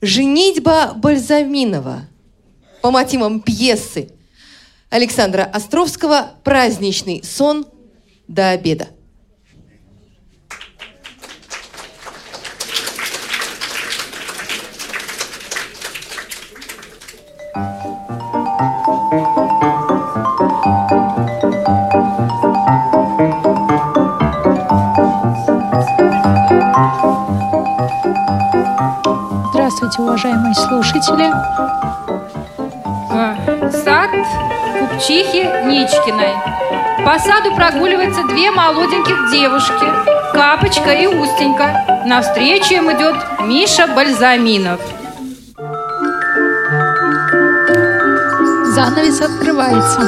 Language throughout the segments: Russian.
«Женитьба Бальзаминова» по мотивам пьесы Александра Островского «Праздничный сон до обеда». Здравствуйте, уважаемые слушатели. Сад купчихи Ничкиной. По саду прогуливаются две молоденьких девушки, Капочка и Устенька. Навстречу им идет Миша Бальзаминов. Занавес открывается.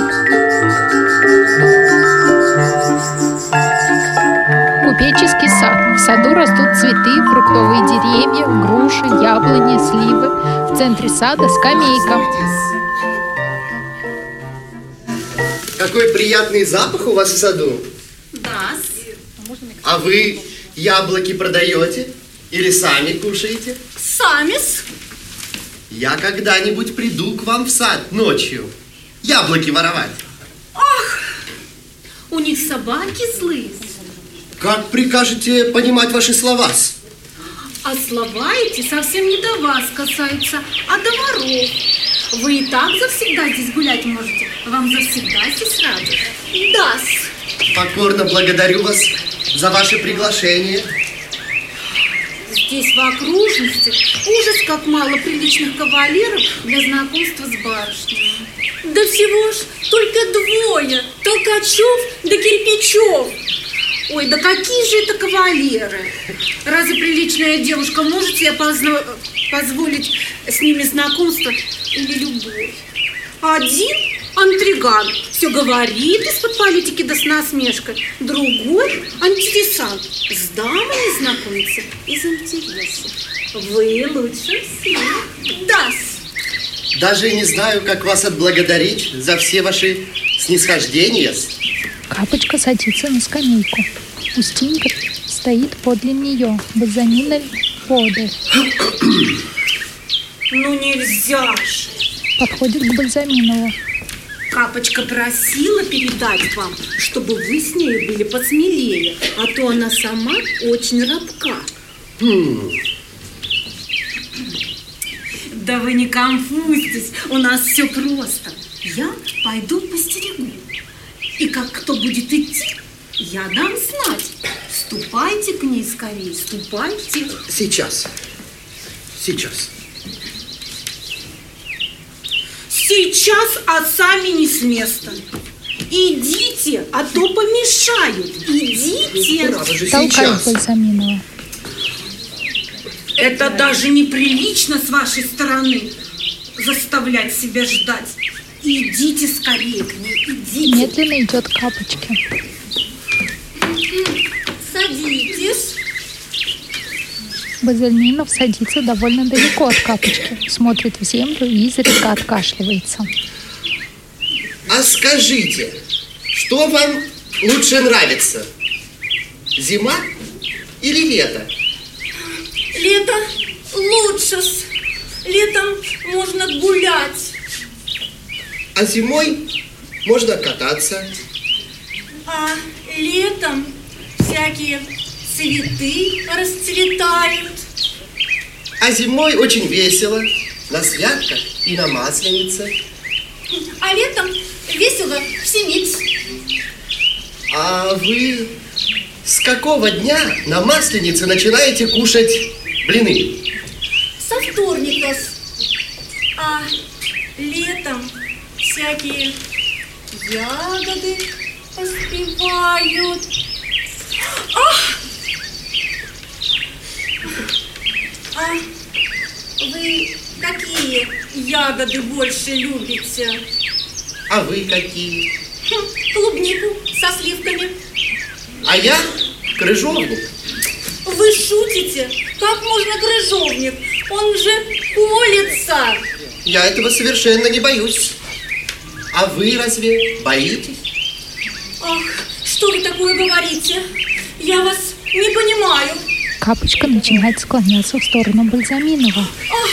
Купеческий сад. В саду растут цветы, фруктовые деревья, груши, яблони, сливы. В центре сада скамейка. Какой приятный запах у вас в саду. Да. А вы яблоки продаете? Или сами кушаете? Сами-с. Я когда-нибудь приду к вам в сад ночью. Яблоки воровать. Ах, у них собаки злые. Как прикажете понимать ваши слова? А слова эти совсем не до вас касаются, а до воров. Вы и так завсегда здесь гулять можете. Вам завсегда здесь рады. да -с. Покорно благодарю вас за ваше приглашение. Здесь в окружности ужас как мало приличных кавалеров для знакомства с барышнями. Да всего ж только двое, Толкачев да Кирпичев. Ой, да какие же это кавалеры? Разве приличная девушка может себе позна- позволить с ними знакомство или любовь? Один антриган все говорит из-под политики да с насмешкой. Другой антидесант с дамами знакомится из интереса. Вы лучше всех. да Даже не знаю, как вас отблагодарить за все ваши снисхождения. Капочка садится на скамейку. Устинка стоит подле нее. Бальзамина подаль. Ну нельзя же. Подходит к Бальзаминову. Капочка просила передать вам, чтобы вы с ней были посмелее, а то она сама очень рабка. Хм, Да вы не конфузьтесь, у нас все просто. Я пойду постерегу. И как кто будет идти, я дам знать. Ступайте к ней скорее, ступайте. сейчас. Сейчас. Сейчас, а сами не с места. Идите, а то помешают. Идите. Толкает сейчас. Бальзаминова. Это даже неприлично с вашей стороны заставлять себя ждать. Идите скорее к ней, идите. Медленно идет к Капочке. Садитесь. Бальзаминов садится довольно далеко от Капочки. Смотрит в землю и изредка откашливается. А скажите, что вам лучше нравится? Зима или лето? Лето лучше. Летом можно гулять. А зимой можно кататься. А летом всякие цветы расцветают. А зимой очень весело. На святках и на масленице. А летом весело всемить. А вы с какого дня на масленице начинаете кушать блины? Со вторника. А летом всякие ягоды поспевают. Ах! А вы какие ягоды больше любите? А вы какие? Хм, клубнику со сливками. А я крыжовник. Вы шутите? Как можно крыжовник? Он же колется. Я этого совершенно не боюсь. А вы разве боитесь? Ах, что вы такое говорите? Я вас не понимаю. Капочка начинает склоняться в сторону Бальзаминова. Ах.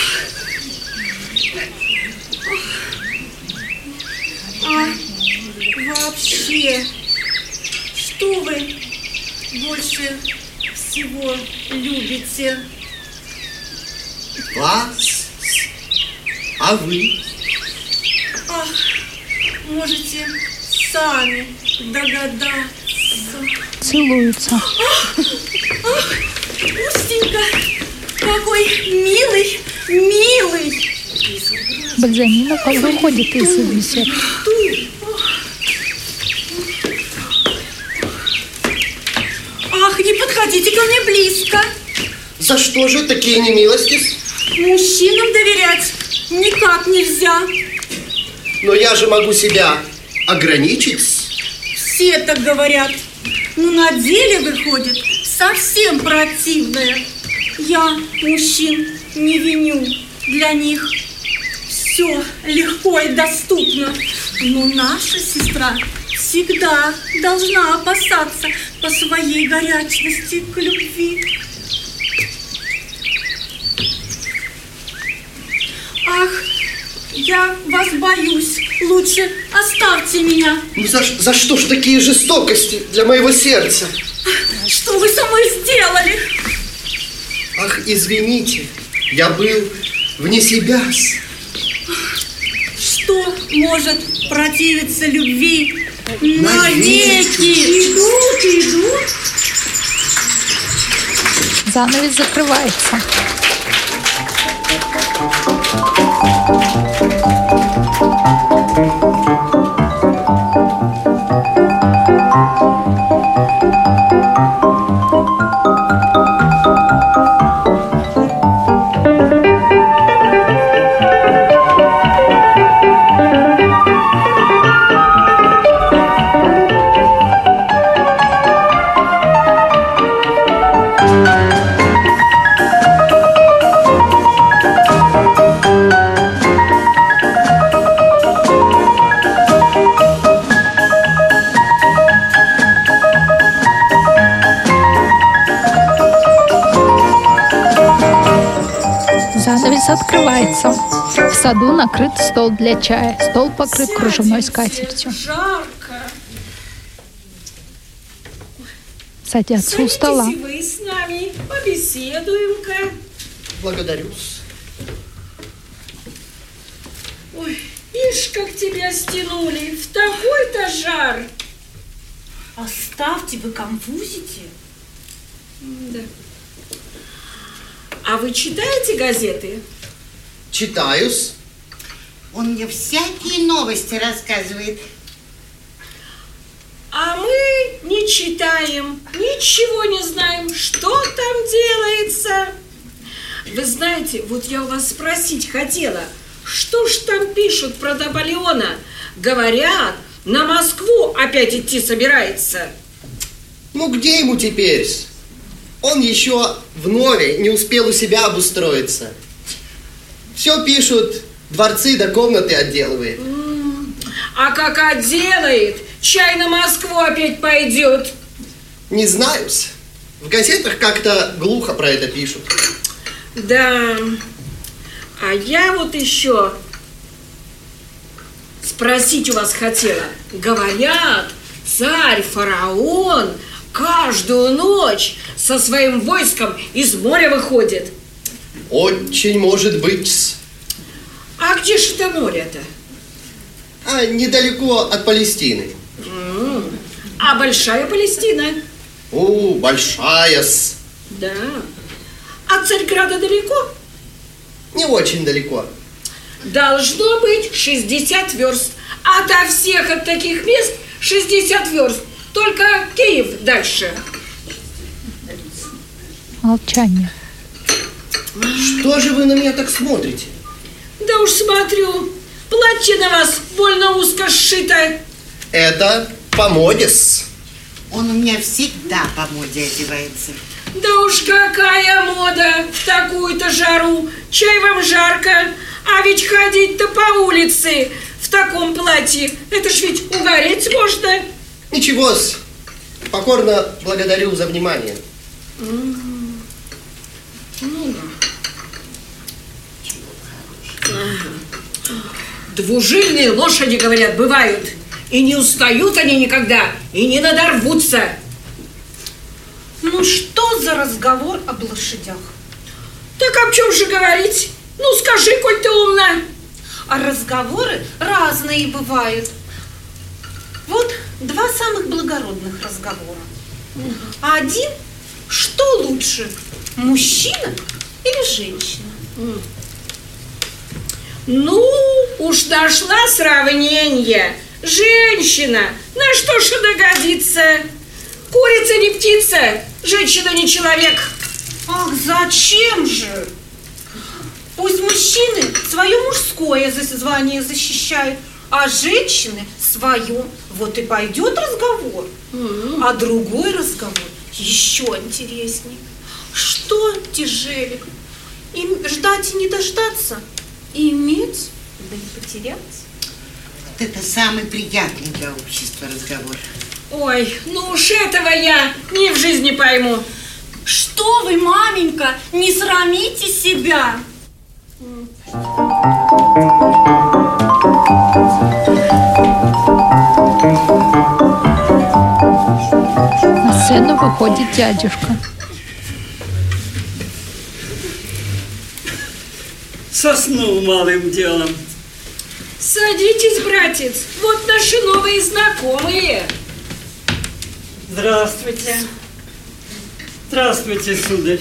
Ах. А вообще, что вы больше всего любите? Вас. А вы? Ах можете сами догадаться. Целуются. Устенька, какой милый, милый. Бальзаминов выходит из беседы. Ах, не подходите ко мне близко. За что же такие немилости? Мужчинам доверять никак нельзя. Но я же могу себя ограничить. Все так говорят. Но на деле выходит совсем противное. Я мужчин не виню. Для них все легко и доступно. Но наша сестра всегда должна опасаться по своей горячности к любви. Ах, я вас боюсь. Лучше оставьте меня. Ну за, за что ж такие жестокости для моего сердца? Что вы со мной сделали? Ах, извините, я был вне себя. Что может противиться любви Навеки. Идут, идут. Занавес закрывается. Занавес накрыт стол для чая. Стол покрыт кружевной скатертью. Жарко. Садятся у стола. Вы с нами, побеседуем-ка. Благодарю. Ой, ишь, как тебя стянули, в такой-то жар. Оставьте, вы конфузите. Да. А вы читаете газеты? Читаюсь. Он мне всякие новости рассказывает. А мы не читаем, ничего не знаем, что там делается. Вы знаете, вот я у вас спросить хотела, что ж там пишут про Наполеона? Говорят, на Москву опять идти собирается. Ну где ему теперь? Он еще в Нове не успел у себя обустроиться. Все пишут, дворцы до комнаты отделывает. А как отделает, чай на Москву опять пойдет. Не знаю. В газетах как-то глухо про это пишут. Да. А я вот еще спросить у вас хотела. Говорят, царь фараон каждую ночь со своим войском из моря выходит. Очень может быть. А где же это море-то? А недалеко от Палестины. А большая Палестина? У, большая-с. Да. От Царьграда далеко? Не очень далеко. Должно быть 60 верст. А до всех от таких мест 60 верст. Только Киев дальше. Молчание. Что же вы на меня так смотрите? Да уж смотрю, платье на вас больно узко сшито. Это по моде-с. Он у меня всегда по моде одевается. Да уж какая мода в такую-то жару. Чай вам жарко, а ведь ходить-то по улице в таком платье, это ж ведь угореть можно. Ничего-с. Покорно благодарю за внимание. Двужильные лошади, говорят, бывают. И не устают они никогда, и не надорвутся. Ну что за разговор об лошадях? Так об чем же говорить? Ну скажи, коль ты умна. А разговоры разные бывают. Вот два самых благородных разговора. Один, что лучше, мужчина или женщина? Ну, уж нашла сравнение. Женщина, на что ж она годится? Курица не птица, женщина не человек. Ах, зачем же? Пусть мужчины свое мужское звание защищают, а женщины свое. Вот и пойдет разговор. А другой разговор еще интереснее. Что тяжелее? Им ждать и не дождаться? Иметь, да не потерять? Вот это самый приятный для общества разговор. Ой, ну уж этого я ни в жизни пойму. Что вы, маменька, не срамите себя? На сцену выходит дядюшка. Соснул малым делом. Садитесь, братец, вот наши новые знакомые. Здравствуйте. Здравствуйте, сударь.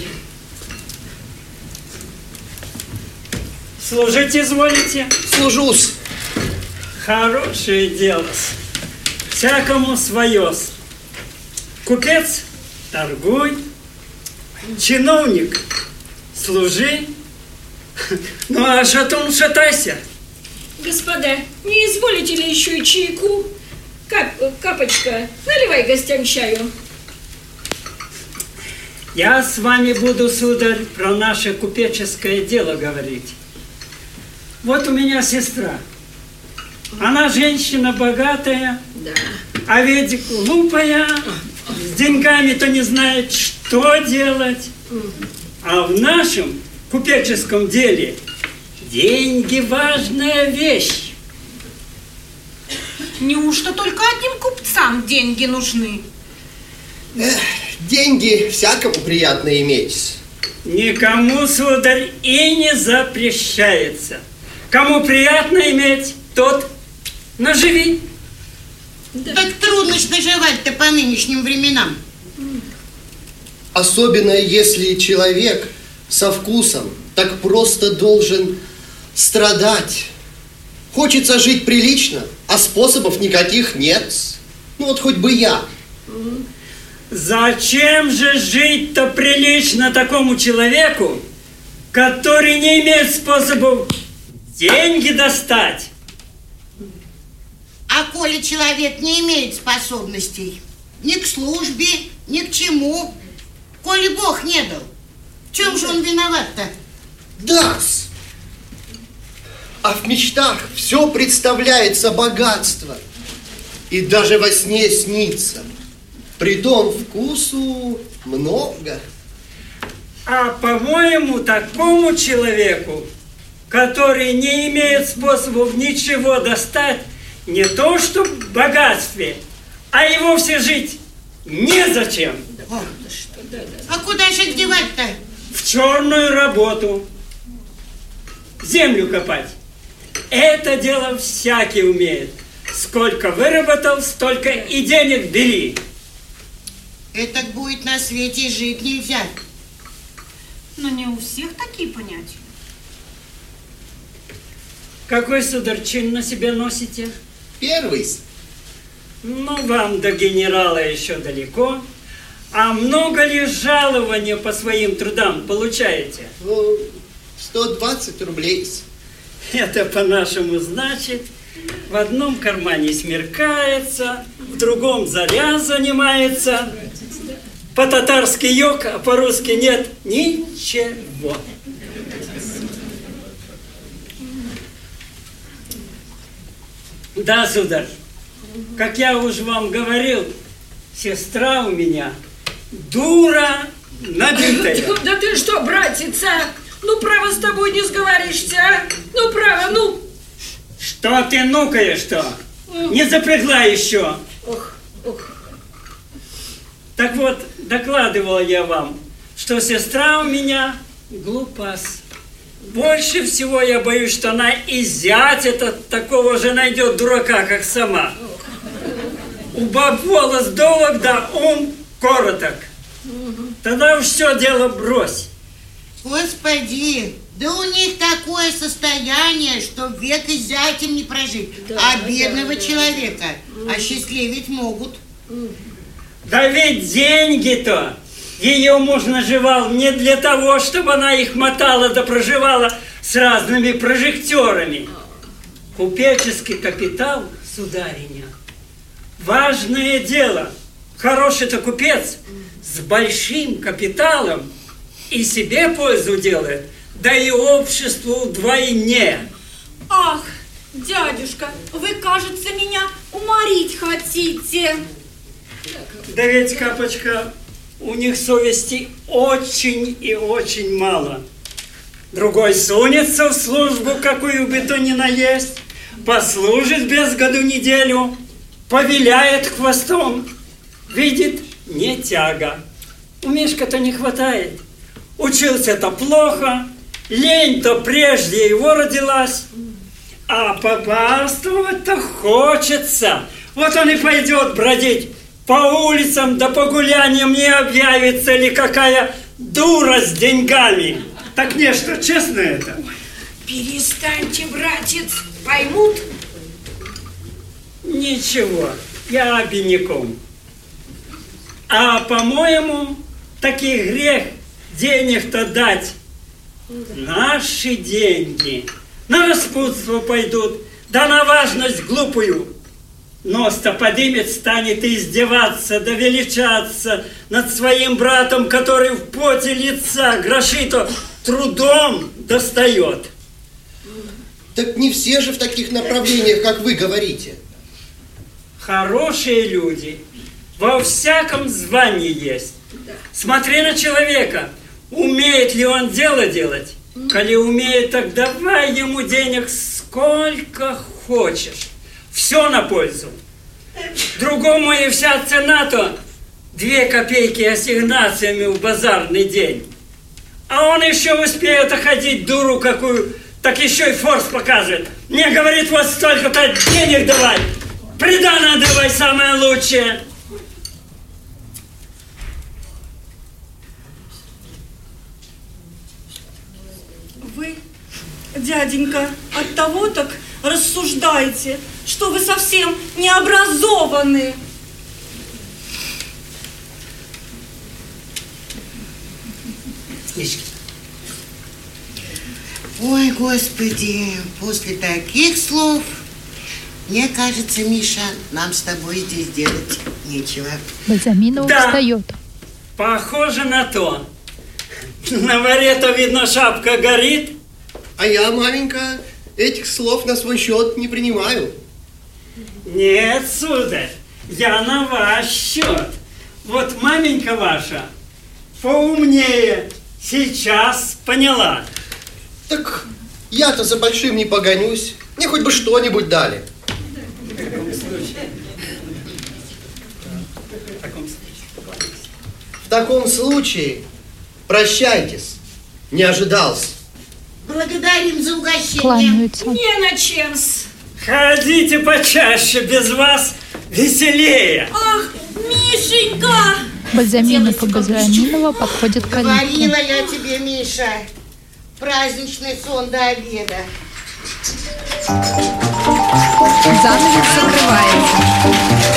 Служить изволите? Служусь. Хорошее дело. Всякому свое. Купец – торгуй. Чиновник – служи. Ну, а шатун – шатайся. Господа, не изволите ли еще и чайку? Кап, капочка, наливай гостям чаю. Я с вами буду, сударь, про наше купеческое дело говорить. Вот у меня сестра. Она женщина богатая, Да. а ведь глупая, с деньгами-то не знает, что делать. А в нашем купеческом деле деньги важная вещь. Неужто только одним купцам деньги нужны? Эх, деньги всякому приятно иметь. Никому, сударь, и не запрещается. Кому приятно иметь, тот наживи. Так трудно ж наживать-то по нынешним временам. Особенно если человек со вкусом так просто должен страдать. Хочется жить прилично, а способов никаких нет. Ну вот хоть бы я. Зачем же жить-то прилично такому человеку, который не имеет способов деньги достать? А коли человек не имеет способностей ни к службе, ни к чему, коли Бог не дал, чем же он виноват-то? Дас! А в мечтах все представляется богатство. И даже во сне снится. Притом вкусу много. А по-моему, такому человеку, который не имеет способов ничего достать, не то что в богатстве, а и вовсе жить незачем. А куда же девать-то? В черную работу. Землю копать. Это дело всякий умеет. Сколько выработал, столько и денег бери. Это будет на свете и жить нельзя. Но не у всех такие понятия. Какой, сударь, чин на себе носите? Первый. Ну, вам до генерала еще далеко. А много ли жалования по своим трудам получаете? Ну, 120 рублей. Это по-нашему значит, в одном кармане смеркается, в другом заря занимается. По-татарски йог, а по-русски нет ничего. Да, сударь, как я уже вам говорил, сестра у меня дура набитая. Да ты что, братица? Ну, право, с тобой не сговоришься, а? Ну, право, ну. Что ты нукаешь-то? Не запрягла еще. Так вот, докладывал я вам, что сестра у меня глупас. Больше всего я боюсь, что она и зять этот такого же найдет дурака, как сама. У баб волос долг, да ум короток. Тогда уж все дело брось. Господи, да у них такое состояние, что век и зятем не прожить. а бедного человека осчастливить могут. Да ведь деньги-то ее муж наживал не для того, чтобы она их мотала да проживала с разными прожектерами. Купеческий капитал, судариня, важное дело. Хороший-то купец с большим капиталом и себе пользу делает, да и обществу вдвойне. Ах, дядюшка, вы, кажется, меня уморить хотите. Да ведь, Капочка, у них совести очень и очень мало. Другой сунется в службу, какую бы то ни наесть, послужит без году неделю, повеляет хвостом, видит не тяга. У Мишка-то не хватает. Учился-то плохо, лень-то прежде его родилась, а попарствовать-то хочется. Вот он и пойдет бродить по улицам да по гуляниям не объявится ли какая дура с деньгами. Так не, что честно это? Перестаньте, братец, поймут. Ничего, я обиняком. А по-моему, таки грех денег-то дать. Наши деньги на распутство пойдут, да на важность глупую. Нос-то подымет, станет издеваться, да величаться над своим братом, который в поте лица гроши-то трудом достает. Так не все же в таких направлениях, как вы говорите. Хорошие люди во всяком звании есть. Смотри на человека, умеет ли он дело делать. Коли умеет, так давай ему денег сколько хочешь. Все на пользу. Другому и вся цена-то две копейки ассигнациями в базарный день. А он еще успеет ходить дуру какую, так еще и форс показывает. Мне говорит, вот столько-то денег давай, приданное давай самое лучшее. Вы, дяденька, от того так рассуждаете, что вы совсем не образованы. Ой, Господи, после таких слов, мне кажется, Миша, нам с тобой здесь делать нечего. Бальзаминова Да. встает. Похоже на то. На варе-то, видно, шапка горит. А я, маменька, этих слов на свой счет не принимаю. Нет, сударь, я на ваш счет. Вот маменька ваша поумнее сейчас поняла. Так я-то за большим не погонюсь. Мне хоть бы что-нибудь дали. В таком случае. В таком случае. В таком случае прощайтесь. Не ожидался. Благодарим за угощение. Кланяются. Не на чем-с. Ходите почаще, без вас веселее. Ах, Мишенька! Бальзаминов и Бальзаминова подходят к Говорила калитке. я тебе, Миша, праздничный сон до обеда. Занавес закрывается.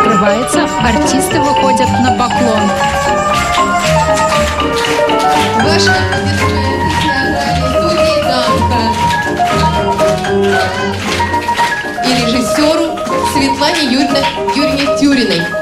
открывается, артисты выходят на поклон. Ваша и режиссеру Светлане Юрьевне Тюриной.